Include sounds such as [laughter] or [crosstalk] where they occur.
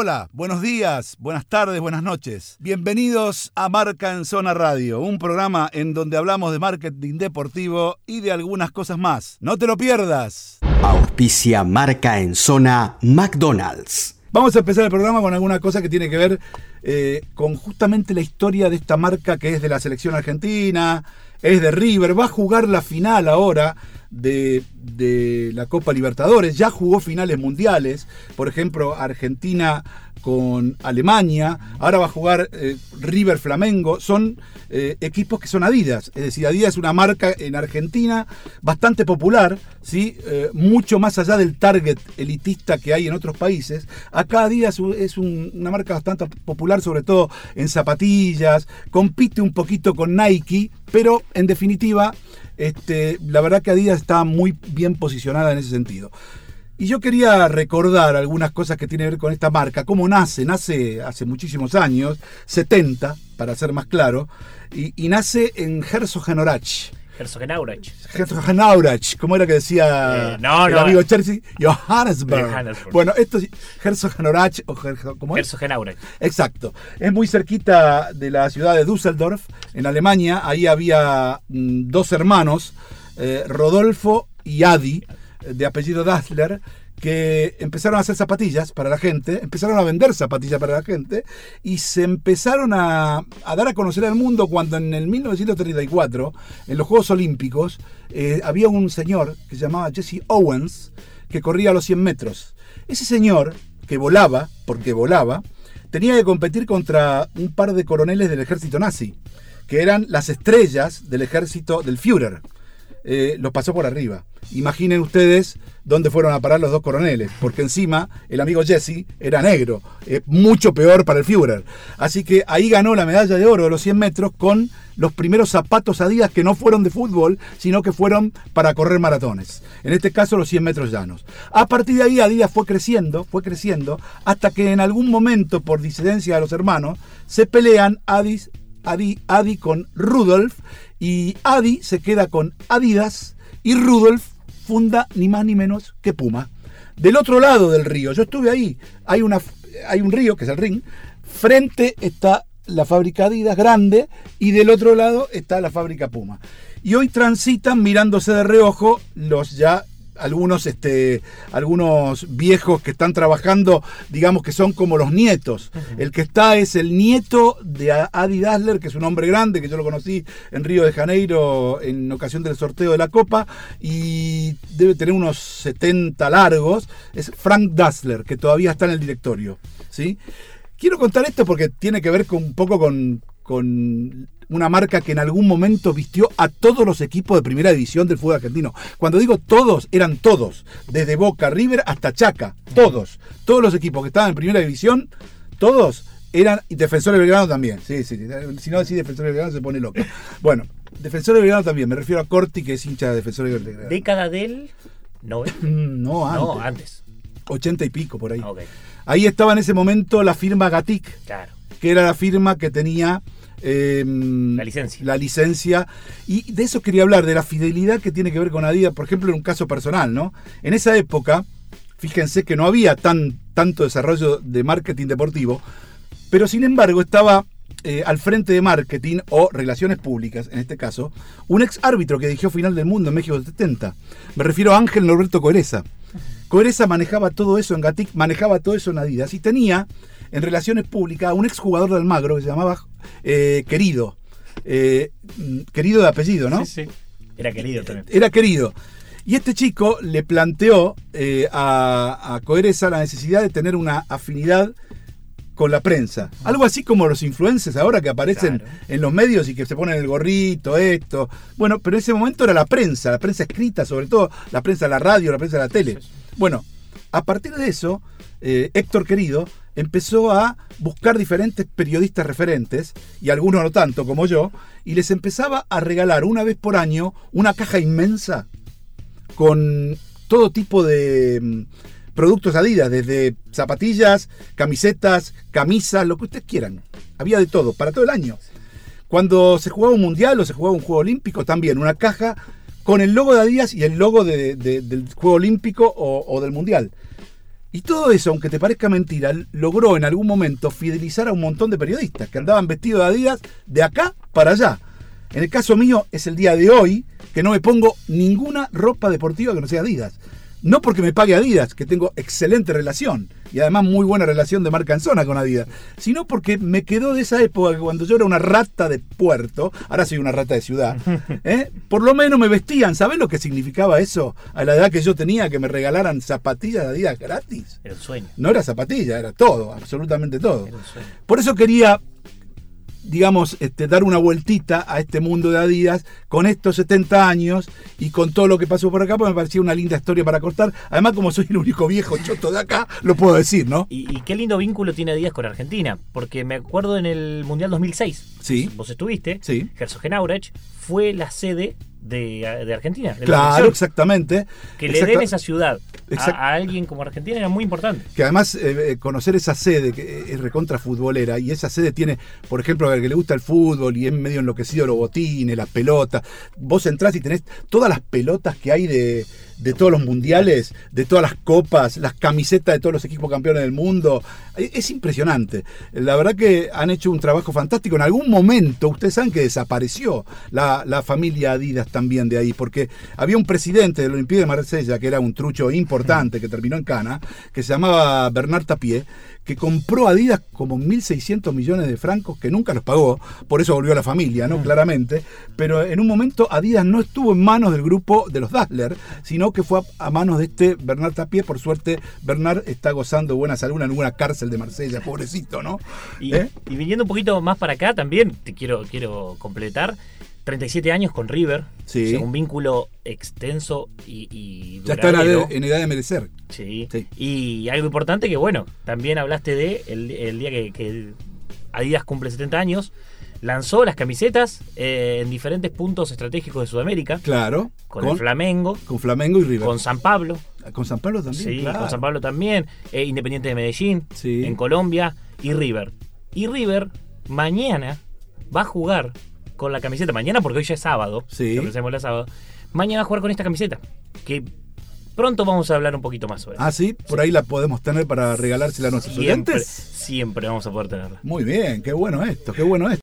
Hola, buenos días, buenas tardes, buenas noches. Bienvenidos a Marca en Zona Radio, un programa en donde hablamos de marketing deportivo y de algunas cosas más. No te lo pierdas. Auspicia Marca en Zona McDonald's. Vamos a empezar el programa con alguna cosa que tiene que ver eh, con justamente la historia de esta marca que es de la selección argentina, es de River, va a jugar la final ahora de, de, la Copa Libertadores, ya jugó finales mundiales, por ejemplo, Argentina con Alemania, ahora va a jugar eh, River Flamengo, son eh, equipos que son Adidas, es decir, Adidas es una marca en Argentina bastante popular, ¿sí? Eh, mucho más allá del target elitista que hay en otros países, acá Adidas es un, una marca bastante popular, sobre todo en zapatillas, compite un poquito con Nike, pero en definitiva este, la verdad que Adidas está muy bien posicionada en ese sentido. Y yo quería recordar algunas cosas que tienen que ver con esta marca, cómo nace, nace hace muchísimos años, 70 para ser más claro, y, y nace en Herzogenaurach. Herzogenaurach. Herzogenaurach, ¿cómo era que decía eh, no, el no, amigo eh. Chelsea? Johannesburg. Johannesburg. Bueno, esto es Herzogenaurach o ¿cómo es? Herzogenaurach. Exacto. Es muy cerquita de la ciudad de Düsseldorf, en Alemania. Ahí había mm, dos hermanos, eh, Rodolfo y Adi, de apellido Dassler, que empezaron a hacer zapatillas para la gente, empezaron a vender zapatillas para la gente y se empezaron a, a dar a conocer al mundo cuando en el 1934, en los Juegos Olímpicos, eh, había un señor que se llamaba Jesse Owens que corría a los 100 metros. Ese señor, que volaba, porque volaba, tenía que competir contra un par de coroneles del ejército nazi, que eran las estrellas del ejército del Führer. Eh, los pasó por arriba. Imaginen ustedes dónde fueron a parar los dos coroneles, porque encima el amigo Jesse era negro, eh, mucho peor para el Führer. Así que ahí ganó la medalla de oro de los 100 metros con los primeros zapatos Adidas que no fueron de fútbol, sino que fueron para correr maratones. En este caso los 100 metros llanos. A partir de ahí Adidas fue creciendo, fue creciendo, hasta que en algún momento, por disidencia de los hermanos, se pelean Adis, Adi, con Rudolf y Adi se queda con Adidas y Rudolf funda ni más ni menos que Puma. Del otro lado del río, yo estuve ahí, hay, una, hay un río, que es el Ring, frente está la fábrica Adidas grande y del otro lado está la fábrica Puma. Y hoy transitan mirándose de reojo los ya algunos, este, algunos viejos que están trabajando, digamos que son como los nietos. El que está es el nieto de Adi Dassler, que es un hombre grande, que yo lo conocí en Río de Janeiro en ocasión del sorteo de la Copa, y debe tener unos 70 largos. Es Frank Dassler, que todavía está en el directorio. ¿sí? Quiero contar esto porque tiene que ver con, un poco con, con una marca que en algún momento vistió a todos los equipos de primera división del fútbol argentino. Cuando digo todos, eran todos, desde Boca, River hasta Chaca, todos, todos los equipos que estaban en primera división, todos eran y Defensores Belgrano también. Sí, sí, si no decís Defensores Belgrano se pone loco. Bueno, Defensores Belgrano también, me refiero a Corti que es hincha de Defensores Belgrano. Década del. No, ¿eh? No, antes. No, antes. 80 y pico por ahí. Ok, Ahí estaba en ese momento la firma Gatic, claro. que era la firma que tenía eh, La licencia. La licencia. Y de eso quería hablar, de la fidelidad que tiene que ver con Adidas, por ejemplo, en un caso personal, ¿no? En esa época, fíjense que no había tan, tanto desarrollo de marketing deportivo, pero sin embargo estaba eh, al frente de marketing o relaciones públicas, en este caso, un ex árbitro que dirigió Final del Mundo en México 70. Me refiero a Ángel Norberto Coereza. Coereza manejaba todo eso en Gatic, manejaba todo eso en Adidas y tenía en relaciones públicas a un exjugador de Almagro que se llamaba eh, Querido. Eh, mm, querido de apellido, ¿no? Sí, sí. Era querido también. Era querido. Y este chico le planteó eh, a, a Coereza la necesidad de tener una afinidad con la prensa. Algo así como los influencers ahora que aparecen Claro. en los medios y que se ponen el gorrito, esto. Bueno, pero en ese momento era la prensa, la prensa escrita, sobre todo la prensa de la radio, la prensa de la tele. Sí, sí. Bueno, a partir de eso, eh, Héctor Querido empezó a buscar diferentes periodistas referentes, y algunos no tanto como yo, y les empezaba a regalar una vez por año una caja inmensa con todo tipo de mm, productos Adidas, desde zapatillas, camisetas, camisas, lo que ustedes quieran. Había de todo, para todo el año. Cuando se jugaba un mundial o se jugaba un juego olímpico, también una caja con el logo de Adidas y el logo de- de- del juego olímpico o del mundial. Y todo eso, aunque te parezca mentira, logró en algún momento fidelizar a un montón de periodistas que andaban vestidos de Adidas de acá para allá. En el caso mío es el día de hoy que no me pongo ninguna ropa deportiva que no sea Adidas. No porque me pague Adidas, que tengo excelente relación y además muy buena relación de marca en zona con Adidas, sino porque me quedó de esa época que cuando yo era una rata de puerto, ahora soy una rata de ciudad, [laughs] ¿eh? por lo menos me vestían. ¿Sabés lo que significaba eso a la edad que yo tenía, que me regalaran zapatillas de Adidas gratis? Era un sueño. No era zapatilla, era todo, absolutamente todo. Era un sueño. Por eso quería digamos, este, dar una vueltita a este mundo de Adidas con estos 70 años y con todo lo que pasó por acá, pues me parecía una linda historia para cortar. Además, como soy el único viejo choto de acá, lo puedo decir, ¿no? Y, y qué lindo vínculo tiene Adidas con Argentina, porque me acuerdo en el Mundial 2006, Sí. vos estuviste, Sí. Herzogenaurach fue la sede de, de Argentina, de Claro, exactamente. Que le den esa ciudad a, a alguien como Argentina era muy importante. Que además eh, eh, conocer esa sede que es recontra futbolera y esa sede tiene, por ejemplo, al que le gusta el fútbol y es medio enloquecido los botines, las pelotas. Vos entrás y tenés todas las pelotas que hay de, de todos los mundiales, de todas las copas, las camisetas de todos los equipos campeones del mundo. Es, es impresionante. La verdad que han hecho un trabajo fantástico. En algún momento, ustedes saben que desapareció la, la familia Adidas también de ahí, porque había un presidente del Olympique de Marsella, que era un trucho importante, que terminó en Cana, que se llamaba Bernard Tapie, que compró Adidas como 1.600 millones de francos, que nunca los pagó, por eso volvió a la familia, ¿no? Claramente. Pero en un momento Adidas no estuvo en manos del grupo de los Dassler, sino que fue a, a manos de este Bernard Tapie. Por suerte, Bernard está gozando buena salud en alguna cárcel de Marsella, pobrecito, ¿no? Y, ¿Eh? y viniendo un poquito más para acá también, te quiero, quiero completar. 37 años con River, Sí. o sea, un vínculo extenso y, y Ya está en, edad- de merecer. Sí. Sí. Y algo importante que, bueno, también hablaste de el, el día que, que Adidas cumple 70 años, lanzó las camisetas eh, en diferentes puntos estratégicos de Sudamérica, Claro. con, el Flamengo, con Flamengo y River. con San Pablo, Con San Pablo también. sí, claro. con San Pablo también, eh, Independiente de Medellín, Sí. en Colombia, y River. Y River mañana va a jugar con la camiseta, mañana porque hoy ya es sábado, Sí. el sábado, mañana a jugar con esta camiseta, que pronto vamos a hablar un poquito más sobre Ah, sí, por ahí la podemos tener para regalársela a nuestros Siempre, oyentes. siempre vamos a poder tenerla. Muy bien, qué bueno esto, qué bueno esto.